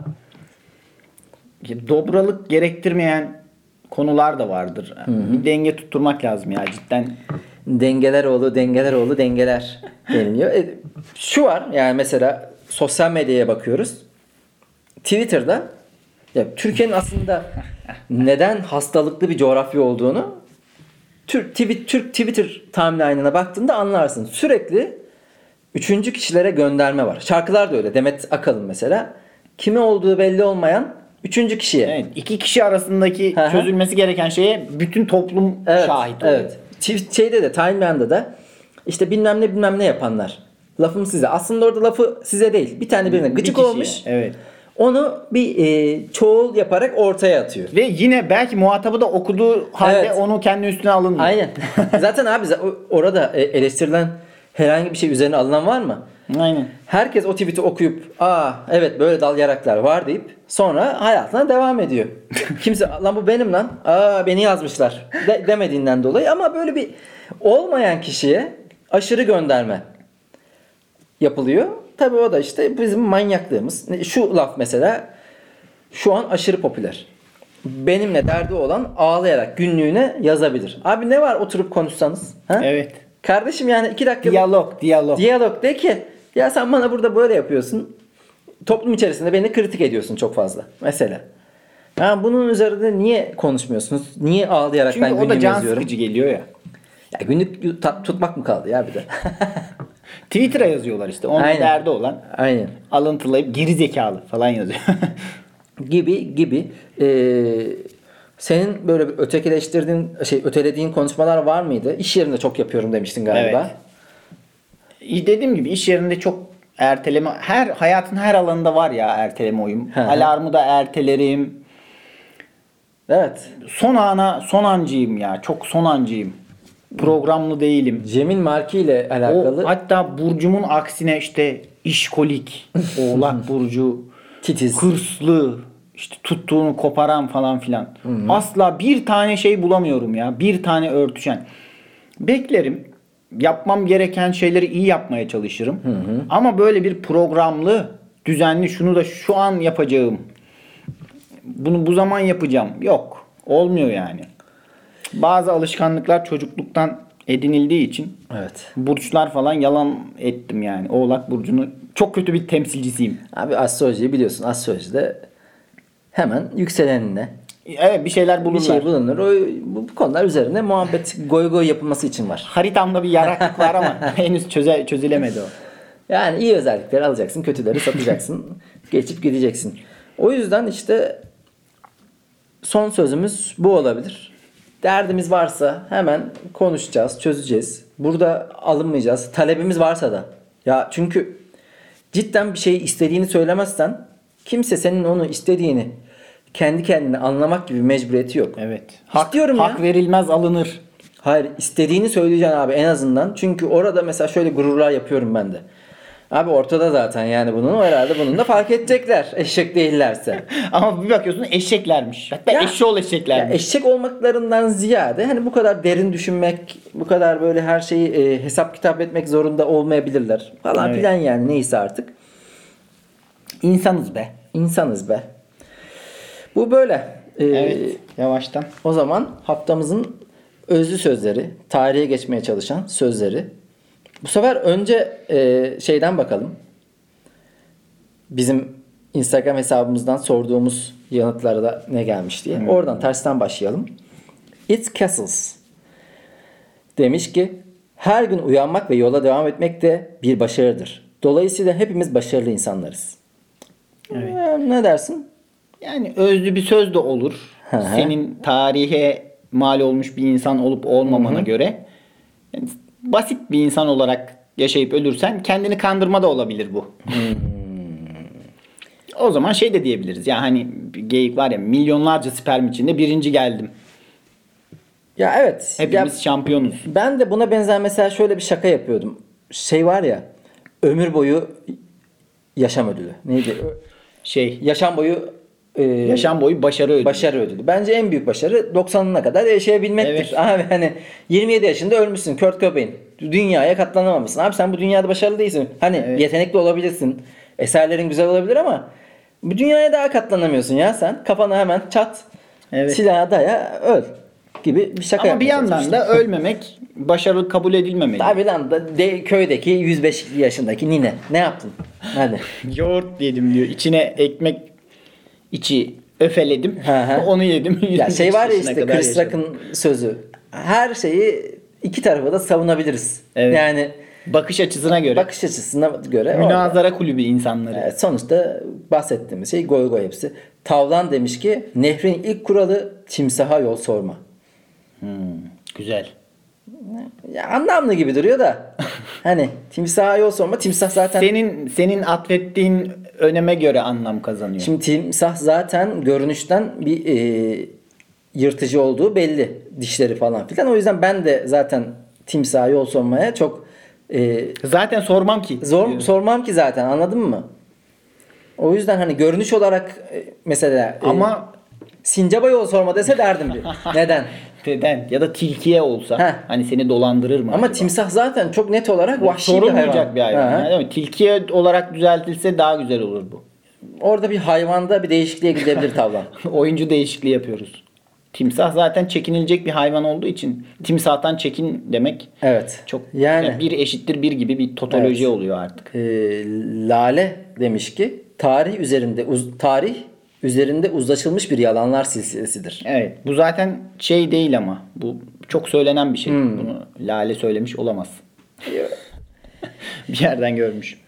dobralık gerektirmeyen konular da vardır. Bir denge tutturmak lazım ya cidden. dengeler oğlu dengeler oğlu dengeler deniliyor. E, şu var yani mesela sosyal medyaya bakıyoruz. Twitter'da ya Türkiye'nin aslında neden hastalıklı bir coğrafya olduğunu Türk, Twi- Türk Twitter timeline'ına baktığında anlarsın. Sürekli üçüncü kişilere gönderme var. Şarkılar da öyle. Demet Akalın mesela. Kimi olduğu belli olmayan üçüncü kişiye. Evet, iki kişi arasındaki çözülmesi gereken şeye bütün toplum Evet, şahit oluyor. Evet. Çift şeyde de timeline'da da işte bilmem ne bilmem ne yapanlar. Lafım size. Aslında orada lafı size değil. Bir tane birine Bir gıcık kişiye, olmuş. Evet. Onu bir e, çoğul yaparak ortaya atıyor. Ve yine belki muhatabı da okuduğu halde Evet. onu kendi üstüne alınmıyor. Aynen. Zaten abi orada e, eleştirilen herhangi bir şey üzerine alınan var mı? Aynen. Herkes o tweet'i okuyup aa evet böyle dal yaraklar var deyip sonra hayatına devam ediyor. Kimse lan bu benim lan. Aa beni yazmışlar de- demediğinden dolayı ama böyle bir olmayan kişiye aşırı gönderme yapılıyor. Tabii o da işte bizim manyaklığımız. Şu laf mesela şu an aşırı popüler. Benimle derdi olan ağlayarak günlüğüne yazabilir. Abi ne var oturup konuşsanız? Ha? Evet. Kardeşim yani iki dakika Diyalog, diyalog. Diyalog de ki ya sen bana burada böyle yapıyorsun. Toplum içerisinde beni kritik ediyorsun çok fazla. Mesela. Ha, bunun üzerinde niye konuşmuyorsunuz? Niye ağlayarak Çünkü ben o da günlüğümü can yazıyorum? sıkıcı geliyor ya. Ya günlük tut- tutmak mı kaldı ya bir de? Twitter'a yazıyorlar işte. Onun Aynen. derdi olan Aynen. alıntılayıp geri zekalı falan yazıyor. Gibi gibi. Ee, senin böyle bir ötekileştirdiğin şey ötelediğin konuşmalar var mıydı? İş yerinde çok yapıyorum demiştin galiba. Evet. Dediğim gibi iş yerinde çok erteleme her hayatın her alanında var ya erteleme oyun. Alarmı da ertelerim. Evet. Son ana son ancıyım ya. Çok son ancıyım. Programlı değilim. Cemil Marki ile O alakalı hatta burcumun aksine işte işkolik, oğlak burcu, titiz. hırslı, işte tuttuğunu koparan falan filan. Asla bir tane şey bulamıyorum ya. Bir tane örtüşen. Beklerim. Yapmam gereken şeyleri iyi yapmaya çalışırım. Ama böyle bir programlı, düzenli şunu da şu an yapacağım. Bunu bu zaman yapacağım. Yok. Olmuyor yani. Bazı alışkanlıklar çocukluktan edinildiği için Evet. burçlar falan yalan ettim yani. Oğlak burcunu çok kötü bir temsilcisiyim. Abi astrolojiyi biliyorsun. Astrolojide hemen yükselenine Evet bir şeyler bulurlar. bir şey bulunur. O, bu, bu konular üzerine muhabbet goy goy yapılması için var. Haritamda bir yaraklık var ama henüz çöze, çözülemedi o. Yani iyi özellikleri alacaksın, kötüleri satacaksın, geçip gideceksin. O yüzden işte son sözümüz bu olabilir. Derdimiz varsa hemen konuşacağız, çözeceğiz. Burada alınmayacağız. Talebimiz varsa da. Ya çünkü cidden bir şey istediğini söylemezsen kimse senin onu istediğini kendi kendine anlamak gibi mecburiyeti yok. Evet. Hak, İstiyorum ya. hak verilmez alınır. Hayır istediğini söyleyeceksin abi en azından. Çünkü orada mesela şöyle gururlar yapıyorum ben de. Abi ortada zaten yani bunun herhalde bunun da fark edecekler eşek değillerse. Ama bir bakıyorsun eşeklermiş. Hatta Ya- eşşoğlu Ya eşeklermiş. eşek olmaklarından ziyade hani bu kadar derin düşünmek, bu kadar böyle her şeyi e, hesap kitap etmek zorunda olmayabilirler falan Evet. filan yani neyse artık. İnsanız be. İnsanız be. Bu böyle. Ee, Evet. Yavaştan. O zaman haftamızın özlü sözleri, tarihe geçmeye çalışan sözleri. Bu sefer önce e, şeyden bakalım. Bizim Instagram hesabımızdan sorduğumuz yanıtlarda ne gelmiş diye. Oradan tersten başlayalım. It's castles. Demiş ki her gün uyanmak ve yola devam etmek de bir başarıdır. Dolayısıyla hepimiz başarılı insanlarız. Evet. Ee, Ne dersin? Yani özlü bir söz de olur. Senin tarihe mal olmuş bir insan olup olmamana göre yani basit bir insan olarak yaşayıp ölürsen kendini kandırma da olabilir bu. o zaman şey de diyebiliriz. Ya hani geyik var ya milyonlarca sperm içinde birinci geldim. Ya evet. Ya- Hepimiz şampiyonuz. Ben de buna benzer mesela şöyle bir şaka yapıyordum. Şey var ya ömür boyu yaşam ödülü. Neydi? Şey Yaşam boyu e, yaşam boyu başarı ödülü. başarı ödülü. Bence en büyük başarı 90'ına kadar yaşayabilmektir. Evet. Abi hani 27 yaşında ölmüşsün Kurt Cobain. Dünyaya katlanamamışsın. Abi sen bu dünyada başarılı değilsin. Hani Evet. yetenekli olabilirsin. Eserlerin güzel olabilir ama bu dünyaya daha katlanamıyorsun ya sen. Kafana hemen çat. Evet. Silaha daya öl gibi bir şaka Ama bir yandan da ölmemek başarı kabul edilmemeli. Tabii lan da de, köydeki 105 yaşındaki nine. Ne yaptın? Hadi. Yoğurt yedim diyor. İçine ekmek içi öfeledim. Onu yedim. ya şey var ya 105 işte Chris. Rock'ın sözü. Her şeyi iki tarafa da savunabiliriz. Evet. Yani Bakış açısına göre. bakış açısına göre. orada- Münazara kulübü insanları. Evet, sonuçta bahsettiğimiz şey goy goy hepsi. Tavlan demiş ki nehrin ilk kuralı timsaha yol sorma. Hmm, güzel. Ya anlamlı gibi duruyor da. hani timsaha yol sorma. Timsah zaten Senin senin atfettiğin öneme göre anlam kazanıyor. Şimdi timsah zaten görünüşten bir e, yırtıcı olduğu belli. Dişleri falan filan. O yüzden ben de zaten timsaha yol sormaya çok e, Zaten sormam ki. zor diyor. sormam ki zaten anladın mı? O yüzden hani görünüş olarak e, mesela e, Ama sincaba yol sorma dese derdim bir. Neden? Neden? Ya da tilkiye olsa Heh. hani seni dolandırır mı? Ama acaba? timsah zaten çok net olarak vahşi bir hayvan. bir hayvan. Ha. yani, değil mi? Tilkiye olarak düzeltilse daha güzel olur bu. Orada bir hayvanda bir değişikliğe gidebilir tavlan. Oyuncu değişikliği yapıyoruz. Timsah zaten çekinilecek bir hayvan olduğu için timsahtan çekin demek Evet. çok yani yani bir eşittir bir gibi bir totoloji Evet. oluyor artık. e, Lale demiş ki tarih üzerinde uz, tarih üzerinde uzlaşılmış bir yalanlar silsilesidir. Evet. Bu zaten şey değil ama. Bu çok söylenen bir şey. Hmm. Bunu Lale söylemiş olamaz. bir yerden görmüş.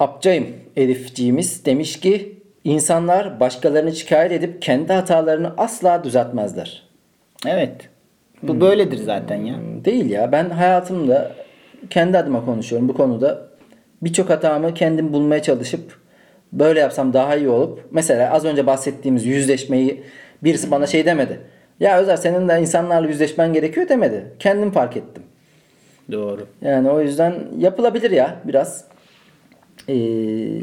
Apcayım Elifciğimiz demiş ki insanlar başkalarını şikayet edip kendi hatalarını asla düzeltmezler. Evet. Hmm. Bu böyledir zaten ya. Değil ya ben hayatımda kendi adıma konuşuyorum bu konuda. Birçok hatamı kendim bulmaya çalışıp böyle yapsam daha iyi olup mesela az önce bahsettiğimiz yüzleşmeyi birisi bana şey demedi. Ya Özer senin de insanlarla yüzleşmen gerekiyor demedi. Kendim fark ettim. Doğru. Yani o yüzden yapılabilir ya biraz. Ee,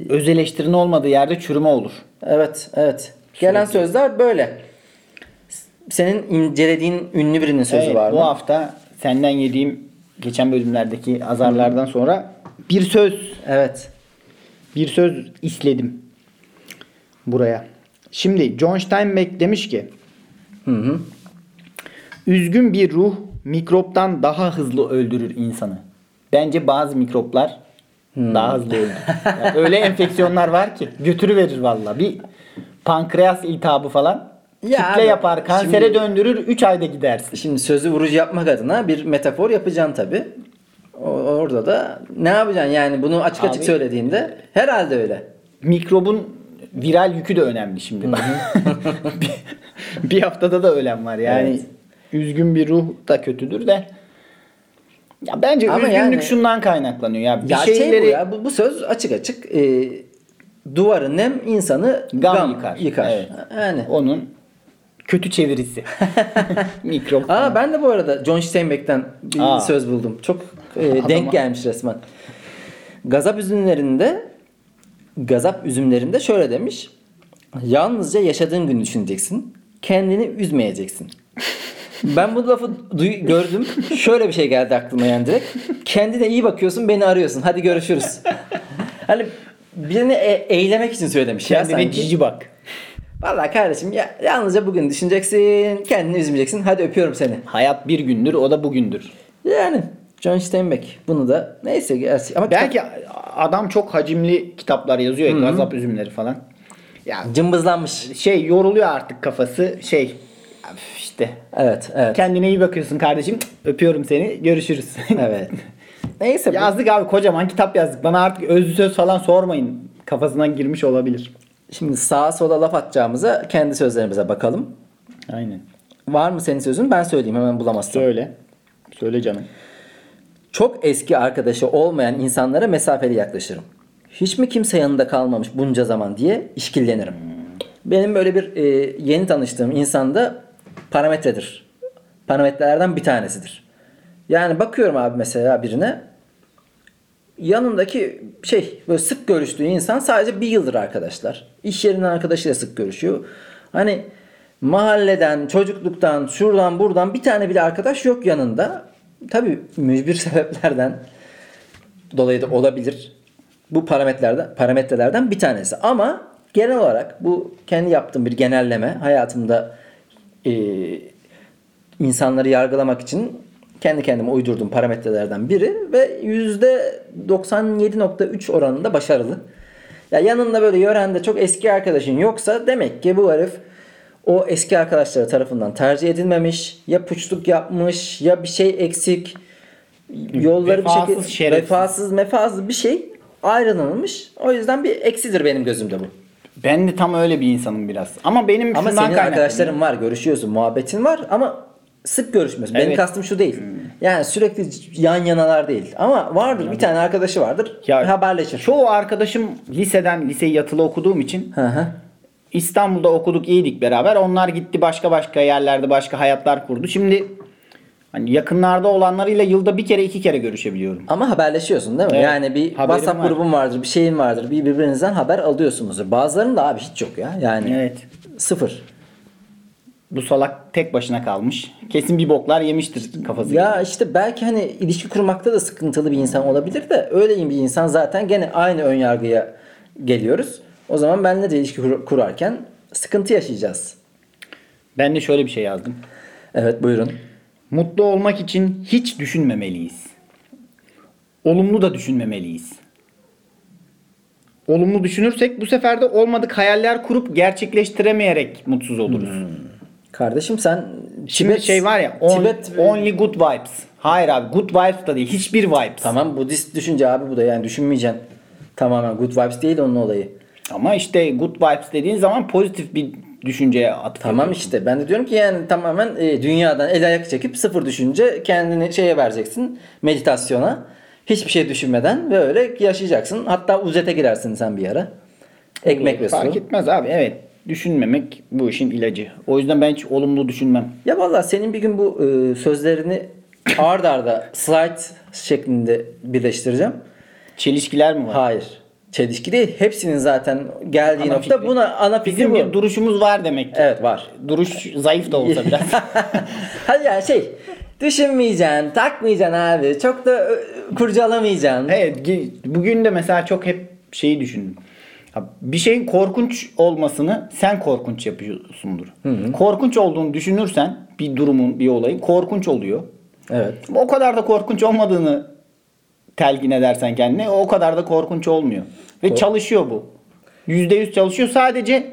Öz eleştirinin olmadığı yerde çürüme olur. evet evet. Gelen sözler böyle. Senin incelediğin ünlü birinin sözü Evet, var mı? bu hafta senden yediğim geçen bölümlerdeki azarlardan sonra bir söz Evet. Bir söz isledim buraya. Şimdi John Steinbeck demiş ki Hı hı. Üzgün bir ruh mikroptan daha hızlı öldürür insanı. Bence bazı mikroplar Hmm. daha hızlı öldürür. Yani öyle enfeksiyonlar var ki götürüverir valla. Bir pankreas iltihabı falan Ya kitle abi, yapar, kansere şimdi- döndürür, 3 ayda gidersin. Şimdi sözü vurucu yapmak adına bir metafor yapacaksın tabi. Orada da ne yapacaksın yani bunu açık açık Abi- söylediğinde herhalde öyle. Mikrobun viral yükü de önemli şimdi. bir, bir haftada da ölen var yani. Evet. Üzgün bir ruh da kötüdür de. Ya bence Ama üzgünlük yani- şundan kaynaklanıyor ya. Bir Ya şeyleri şey bu ya bu, bu söz açık açık e, duvarı nem insanı Gam gam, yıkar. yıkar. Evet. Yani. onun kötü çevirisi. Mikrop. Aa ben de bu arada John Steinbeck'ten bir Aa. söz buldum. Çok e, Adama- denk gelmiş resmen. Gazap üzümlerinde gazap üzümlerinde şöyle demiş. Yalnızca yaşadığın gün düşüneceksin. Kendini üzmeyeceksin. Ben bu lafı duy- gördüm. Şöyle bir şey geldi aklıma yani direkt. Kendine iyi bakıyorsun, beni arıyorsun. Hadi görüşürüz. Hani birini e- eylemek için söylemiş ya Kendine sanki. cici bak. Vallahi kardeşim ya, yalnızca bugün düşüneceksin. Kendini üzmeyeceksin. Hadi öpüyorum seni. Hayat bir gündür o da bugündür. Yani John Steinbeck bunu da neyse gerçi ama Belki adam çok hacimli kitaplar yazıyor ya gazap üzümleri falan. Ya cımbızlanmış. şey yoruluyor artık kafası şey işte Evet, evet. kendine iyi bakıyorsun kardeşim öpüyorum seni görüşürüz. evet. Neyse yazdık abi kocaman kitap yazdık bana artık özlü söz falan sormayın kafasından girmiş olabilir. Şimdi sağa sola laf atacağımıza kendi sözlerimize bakalım. Aynen. Var mı senin sözün? Ben söyleyeyim hemen bulamazsam. Söyle. Söyle canım. Çok eski arkadaşı olmayan insanlara mesafeli yaklaşırım. Hiç mi kimse yanında kalmamış bunca zaman diye işkillenirim. Benim böyle bir e, yeni tanıştığım insanda parametredir. Parametrelerden bir tanesidir. Yani bakıyorum abi mesela birine yanındaki şey böyle sık görüştüğü insan sadece bir yıldır arkadaşlar. İş yerinden arkadaşıyla sık görüşüyor. Hani mahalleden, çocukluktan, şuradan buradan bir tane bile arkadaş yok yanında. Tabii mücbir sebeplerden dolayı da olabilir. Bu parametrelerden parametrelerden bir tanesi. Ama genel olarak bu kendi yaptığım bir genelleme hayatımda e, insanları yargılamak için kendi kendime uydurduğum parametrelerden biri ve %97.3 oranında başarılı. Ya yanında böyle yörende çok eski arkadaşın yoksa demek ki bu herif o eski arkadaşları tarafından tercih edilmemiş, ya puçluk yapmış, ya bir şey eksik, yolları bir Vefasız, şekilde şerefsiz. vefasız, mefasız bir şey ayrılmamış. O yüzden bir eksidir benim gözümde bu. Ben de tam öyle bir insanım biraz. Ama benim Ama senin arkadaşların var, görüşüyorsun, muhabbetin var ama sık görüşmüyorsun. Benim Evet. kastım şu değil. Yani sürekli yan yanalar değil. Ama vardır bir tane arkadaşı vardır. Ya, haberleşir. Çoğu arkadaşım liseden liseyi yatılı okuduğum için Hı hı. İstanbul'da okuduk iyiydik beraber. Onlar gitti başka başka yerlerde başka hayatlar kurdu. Şimdi hani yakınlarda olanlarıyla yılda bir kere iki kere görüşebiliyorum. Ama haberleşiyorsun değil mi? Evet. Yani bir Haberim WhatsApp var. grubun vardır, bir şeyin vardır. Bir birbirinizden haber alıyorsunuzdur. Bazılarının da abi hiç yok ya. Yani Evet. sıfır. Bu salak tek başına kalmış. Kesin bir boklar yemiştir kafası. Ya işte belki hani ilişki kurmakta da sıkıntılı bir insan olabilir de öyle bir insan zaten gene aynı ön yargıya geliyoruz. O zaman benimle de ilişki kur- kurarken sıkıntı yaşayacağız. Ben de şöyle bir şey yazdım. Evet buyurun. Mutlu olmak için hiç düşünmemeliyiz. Olumlu da düşünmemeliyiz. Olumlu düşünürsek bu sefer de olmadık hayaller kurup gerçekleştiremeyerek mutsuz oluruz. Kardeşim sen Şimdi Tibet- şey var ya on- Tibet only good vibes. Hayır abi good vibes da değil. Hiçbir vibes. tamam Budist düşünce abi bu da yani düşünmeyeceksin. Tamamen good vibes değil onun olayı. Ama işte good vibes dediğin zaman pozitif bir düşünceye atıf Tamam ediyorsun. işte ben de diyorum ki yani tamamen e, dünyadan el ayak çekip sıfır düşünce kendini şeye vereceksin meditasyona. Hiçbir şey düşünmeden böyle yaşayacaksın. Hatta uzete girersin sen bir ara. Ekmek ve su. Fark etmez abi evet. Düşünmemek bu işin ilacı. O yüzden ben hiç olumlu düşünmem. Ya vallahi senin bir gün bu e, sözlerini ard arda slide şeklinde birleştireceğim. Çelişkiler mi var? Hayır. Çelişki değil. Hepsinin zaten geldiği Ana nokta fikri. buna ana fikri Bizim bu. bir duruşumuz var demek ki. Evet var. Duruş zayıf da olsa biraz. Hadi yani şey düşünmeyeceksin, takmayacaksın abi. Çok da ö, kurcalamayacaksın. evet bugün de mesela çok hep şeyi düşündüm. Bir şeyin korkunç olmasını sen korkunç yapıyorsundur. Korkunç olduğunu düşünürsen bir durumun, bir olayın korkunç oluyor. Evet. O kadar da korkunç olmadığını telkin edersen kendine o kadar da korkunç olmuyor. Ve çalışıyor bu. %100 çalışıyor. Sadece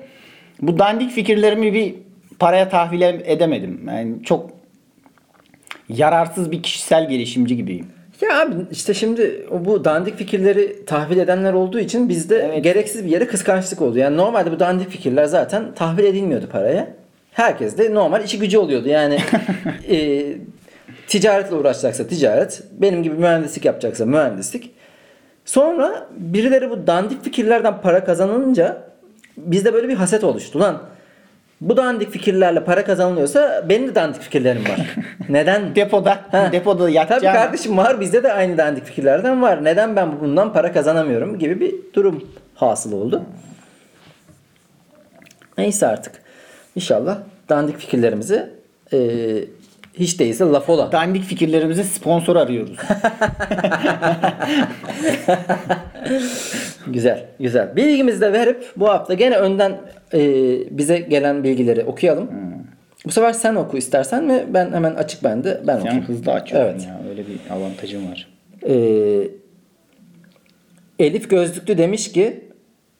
bu dandik fikirlerimi bir paraya tahvil edemedim. Yani çok yararsız bir kişisel gelişimci gibiyim. Ya abi işte şimdi bu dandik fikirleri tahvil edenler olduğu için bizde Evet. gereksiz bir yere kıskançlık oldu. Yani normalde bu dandik fikirler zaten tahvil edilmiyordu paraya. Herkes de normal işi gücü oluyordu. Yani e, ticaretle uğraşacaksa ticaret, benim gibi mühendislik yapacaksa mühendislik. Sonra birileri bu dandik fikirlerden para kazanınca bizde böyle bir haset oluştu lan. Bu dandik fikirlerle para kazanılıyorsa benim de dandik fikirlerim var. Neden? Depoda. Ha. Depoda Tabii yakacağım. kardeşim var bizde de aynı dandik fikirlerden var. Neden ben bundan para kazanamıyorum gibi bir durum hasıl oldu. Neyse artık. İnşallah dandik fikirlerimizi e, hiç değilse laf ola. Dandik fikirlerimize sponsor arıyoruz. Güzel, güzel. Bilgimizi de verip bu hafta gene önden e, bize gelen bilgileri okuyalım. Bu sefer sen oku istersen mi? Ben hemen açık bende. Ben Sen okuyayım. hızlı açıyorsun Evet. ya. Öyle bir avantajın var. Ee, Elif Gözlüklü demiş ki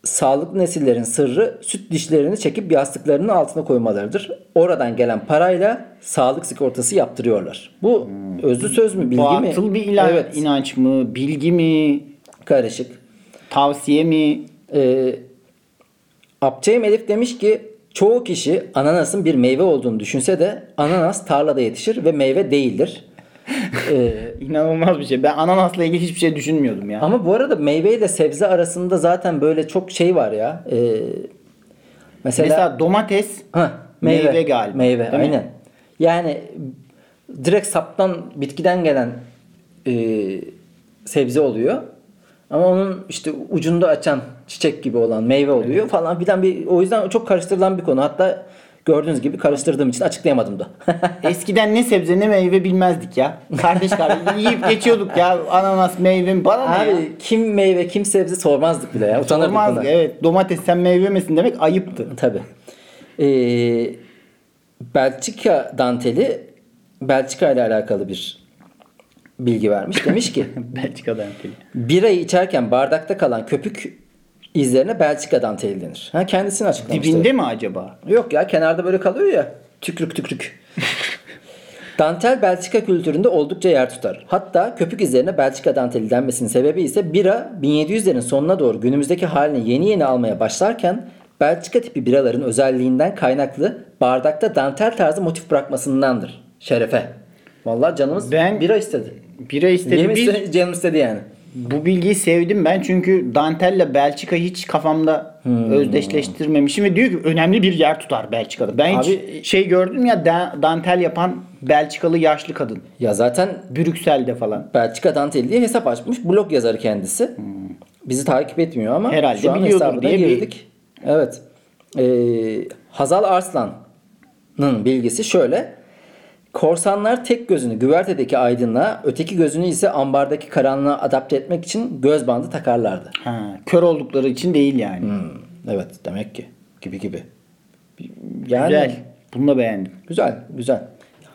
sağlıklı nesillerin sırrı süt dişlerini çekip yastıklarının altına koymalarıdır. Oradan gelen parayla sağlık sigortası yaptırıyorlar. Bu özlü söz mü bilgi mi? Batıl bir ilan, Evet. inanç mı? Bilgi mi? Karışık. Tavsiye mi? Ee, Abçeyim Elif demiş ki çoğu kişi ananasın bir meyve olduğunu düşünse de ananas tarlada yetişir ve meyve değildir. Ee, İnanılmaz bir şey. Ben ananasla ilgili hiçbir şey düşünmüyordum ya. Ama bu arada meyve ile sebze arasında zaten böyle çok şey var ya. Ee, mesela, Mesela domates ha, meyve galiba, Meyve değil mi? aynen. Yani direkt saptan bitkiden gelen e, sebze oluyor. Ama onun işte ucunda açan çiçek gibi olan meyve oluyor falan filan bir o yüzden çok karıştırılan bir konu. Hatta gördüğünüz gibi karıştırdığım için açıklayamadım da. Eskiden ne sebze ne meyve bilmezdik ya. Kardeş kardeş yiyip geçiyorduk ya. Ananas meyve? Bana ne ya? Abi kim meyve kim sebze sormazdık bile ya. Utanırdık Sormazdık buna. evet. Domates sen meyve misin demek ayıptı. Tabii. Ee, Belçika danteli Belçika ile alakalı bir bilgi vermiş. Demiş ki Belçika danteli. birayı içerken bardakta kalan köpük izlerine Belçika danteli denir. Ha, kendisini açıklamış. Dibinde mi acaba? Yok ya kenarda böyle kalıyor ya. Tükrük tükrük. Dantel Belçika kültüründe oldukça yer tutar. Hatta köpük izlerine Belçika danteli denmesinin sebebi ise bira 1700'lerin sonuna doğru günümüzdeki halini yeni yeni almaya başlarken Belçika tipi biraların özelliğinden kaynaklı bardakta dantel tarzı motif bırakmasındandır. Şerefe. Vallahi canımız Ben- bira istedi. Bira istedi. Benim Bir, iste- canım istedi yani. bu bilgiyi sevdim ben çünkü dantelle Belçika hiç kafamda Hmm. özdeşleştirmemişim ve diyor ki önemli bir yer tutar Belçika'da. Ben hiç Abi- şey gördüm ya da- dantel yapan Belçikalı yaşlı kadın. Ya zaten Brüksel'de falan. Belçika danteli diye hesap açmış. Blog yazarı kendisi. Bizi takip etmiyor ama Herhalde şu an hesabına diye bir- girdik. Evet. Ee, Hazal Arslan'ın bilgisi şöyle. Korsanlar tek gözünü güvertedeki aydınlığa, öteki gözünü ise ambardaki karanlığa adapte etmek için göz bandı takarlardı. Ha, kör oldukları için değil yani. Hmm, evet demek ki. Gibi gibi. Yani Güzel. Bunu da beğendim. Güzel, güzel.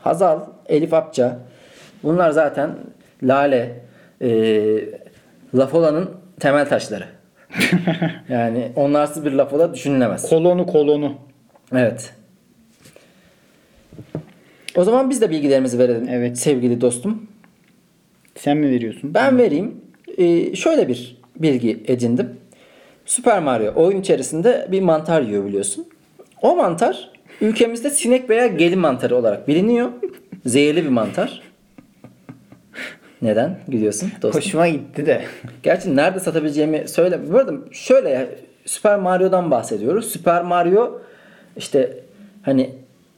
Hazal, Elif Apça bunlar zaten Lale, e, Lafola'nın temel taşları. yani onlarsız bir Lafola düşünülemez. Kolonu kolonu. Evet. O zaman biz de bilgilerimizi verelim Evet. sevgili dostum. Sen mi veriyorsun? Ben vereyim. Ee, şöyle bir bilgi edindim. Super Mario oyun içerisinde bir mantar yiyor biliyorsun. O mantar ülkemizde sinek veya gelin mantarı olarak biliniyor. Zehirli bir mantar. Neden gülüyorsun dostum? Hoşuma gitti de. Gerçi nerede satabileceğimi söyle. Bu arada şöyle ya, Super Mario'dan bahsediyoruz. Super Mario işte hani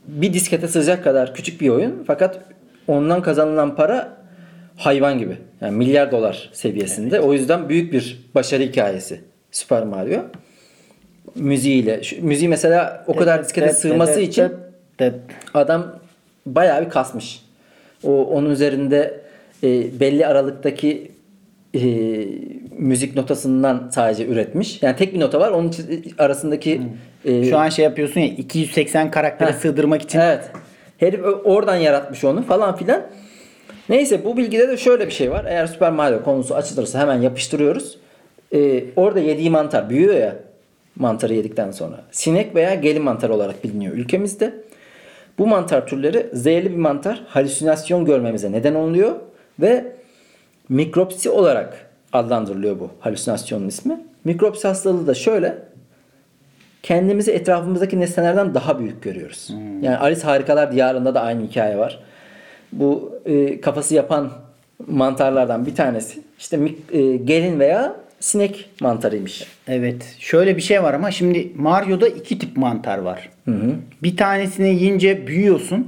bir diskete sığacak kadar küçük bir oyun. Fakat ondan kazanılan para hayvan gibi. Yani milyar dolar seviyesinde. O yüzden büyük bir başarı hikayesi Super Mario. Müziğiyle. Şu, müziği mesela o kadar diskete sığması için adam bayağı bir kasmış. O onun üzerinde e, belli aralıktaki e, müzik notasından sadece üretmiş. Yani tek bir nota var. Onun arasındaki e, Şu an şey yapıyorsun ya 280 karaktere Heh. sığdırmak için. Evet. Herif oradan yaratmış onu falan filan. Neyse bu bilgide de şöyle bir şey var. Eğer Super Mario konusu açılırsa hemen yapıştırıyoruz. Ee, orada yediği mantar büyüyor ya mantarı yedikten sonra. Sinek veya gelin mantarı olarak biliniyor ülkemizde. Bu mantar türleri zehirli bir mantar halüsinasyon görmemize neden oluyor ve mikropsi olarak adlandırılıyor bu halüsinasyonun ismi. Mikropsi hastalığı da şöyle kendimizi etrafımızdaki nesnelerden daha büyük görüyoruz. Yani Alice Harikalar Diyarı'nda da aynı hikaye var. Bu e, kafası yapan mantarlardan bir tanesi işte e, gelin veya sinek mantarıymış. Evet. Şöyle bir şey var ama şimdi Mario'da iki tip mantar var. Bir tanesini yiyince büyüyorsun.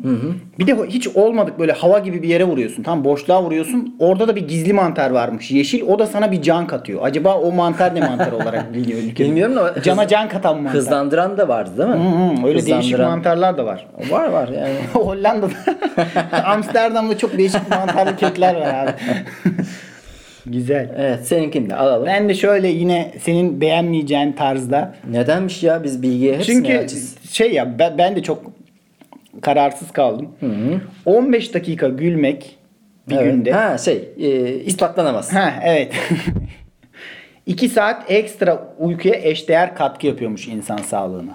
Bir de hiç olmadık böyle hava gibi bir yere vuruyorsun. Tam boşluğa vuruyorsun. Orada da bir gizli mantar varmış. Yeşil. O da sana bir can katıyor. Acaba o mantar ne mantar olarak biliniyor ülkede? Bilmiyorum da Cana can katan mantar. Hızlandıran da vardı değil mi? Hı hı, öyle değişik mantarlar da var. Var var yani. Hollanda'da, Amsterdam'da çok değişik mantarlı kekler var abi. Güzel. Evet seninkini de alalım. Ben de şöyle yine senin beğenmeyeceğin tarzda. Nedenmiş ya biz bilgiye hepsini Çünkü açız. şey ya ben, ben de çok kararsız kaldım. 15 dakika gülmek bir Evet. günde. Ha, Ha şey e, ispatlanamaz. evet. 2 saat ekstra uykuya eşdeğer katkı yapıyormuş insan sağlığına.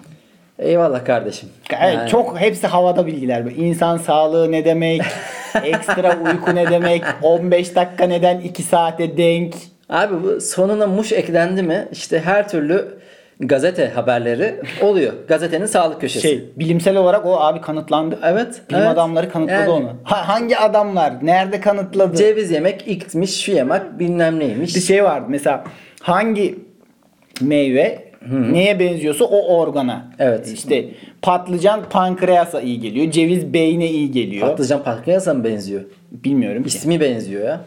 Eyvallah kardeşim. Yani- çok hepsi havada bilgiler. İnsan sağlığı ne demek? ekstra uyku ne demek? 15 dakika neden 2 saate denk? Abi bu sonuna muş eklendi mi işte her türlü gazete haberleri oluyor. Gazetenin sağlık köşesi. Şey, bilimsel olarak o abi kanıtlandı. Evet, Bilim evet. adamları kanıtladı Yani- onu. Ha, hangi adamlar? Nerede kanıtladı? Ceviz yemek, ikmiş, şu yemek bilmem neymiş. bir şey vardı mesela hangi meyve neye benziyorsa o organa. Evet. İşte patlıcan pankreasa iyi geliyor. Ceviz beyne iyi geliyor. Patlıcan pankreasa mı benziyor? Bilmiyorum ki. İsmi benziyor ya.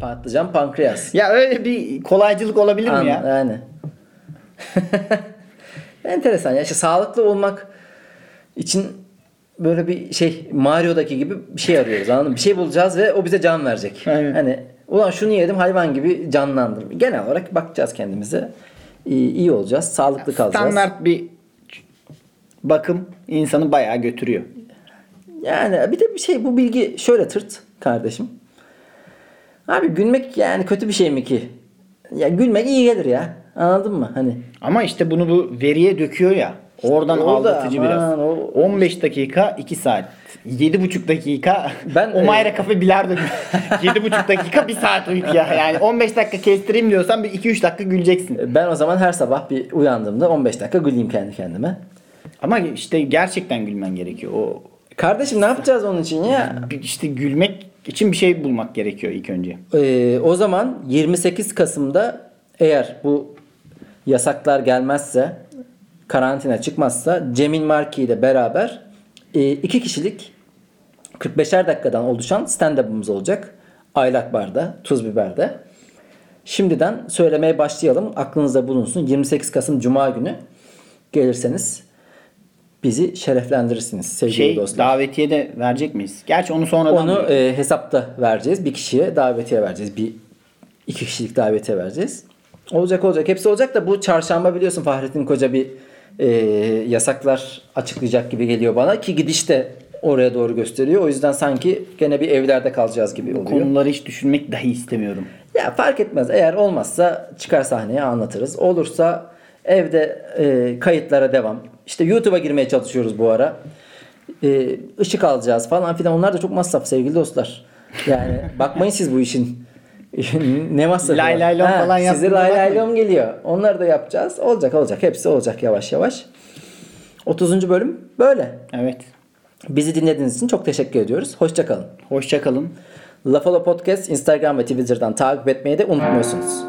Patlıcan pankreas. Ya öyle bir kolaycılık olabilir mi An- ya? Yani. Enteresan ya. İşte sağlıklı olmak için böyle bir şey Mario'daki gibi bir şey arıyoruz anladın mı? Bir şey bulacağız ve o bize can verecek. Aynen. Hani ulan şunu yedim hayvan gibi canlandım. Genel olarak bakacağız kendimize. İyi, olacağız. Sağlıklı kalacağız. Standart bir bakım insanı bayağı götürüyor. Yani bir de bir şey bu bilgi şöyle tırt kardeşim. Abi gülmek yani kötü bir şey mi ki? Ya gülmek iyi gelir ya. Anladın mı? Hani Ama işte bunu bu veriye döküyor ya. Oradan da aldatıcı aman, biraz. o- 15 dakika 2 saat. 7,5 dakika. Ben, o Mayra e, kafe bilardo. 7,5 dakika 1 saat uyku ya. Yani 15 dakika kestireyim diyorsan bir 2-3 dakika güleceksin. ben o zaman her sabah bir uyandığımda 15 dakika güleyim kendi kendime. Ama işte gerçekten gülmen gerekiyor. O Kardeşim ne yapacağız onun için ya? işte gülmek için bir şey bulmak gerekiyor ilk önce. Ee, o zaman 28 Kasım'da eğer bu yasaklar gelmezse karantina çıkmazsa Cemil Marki ile beraber e, iki kişilik 45'er dakikadan oluşan stand-up'ımız olacak. Aylak Bar'da, Tuz Biber'de. Şimdiden söylemeye başlayalım. Aklınızda bulunsun. 28 Kasım Cuma günü gelirseniz bizi şereflendirirsiniz sevgili Şey dostlar. davetiye de verecek miyiz? Gerçi onu sonradan Onu e, hesapta vereceğiz. Bir kişiye davetiye vereceğiz. Bir iki kişilik davetiye vereceğiz. Olacak olacak. Hepsi olacak da bu çarşamba biliyorsun Fahrettin Koca bir e, yasaklar açıklayacak gibi geliyor bana ki gidiş de oraya doğru gösteriyor. O yüzden sanki gene bir evlerde kalacağız gibi oluyor. konuları hiç düşünmek dahi istemiyorum. Ya fark etmez. Eğer olmazsa çıkar sahneye anlatırız. Olursa evde e, kayıtlara devam. İşte YouTube'a girmeye çalışıyoruz bu ara. E, ışık alacağız falan filan. Onlar da çok masraf sevgili dostlar. Yani bakmayın siz bu işin ne masrafı Lay lay lom Ha, falan Size yaptığınıza lay lay lom geliyor. Onları da yapacağız. Olacak olacak. Hepsi olacak yavaş yavaş. 30. bölüm böyle. Evet. Bizi dinlediğiniz için çok teşekkür ediyoruz. Hoşçakalın. Hoşçakalın. Lafalo Podcast Instagram ve Twitter'dan takip etmeyi de unutmuyorsunuz.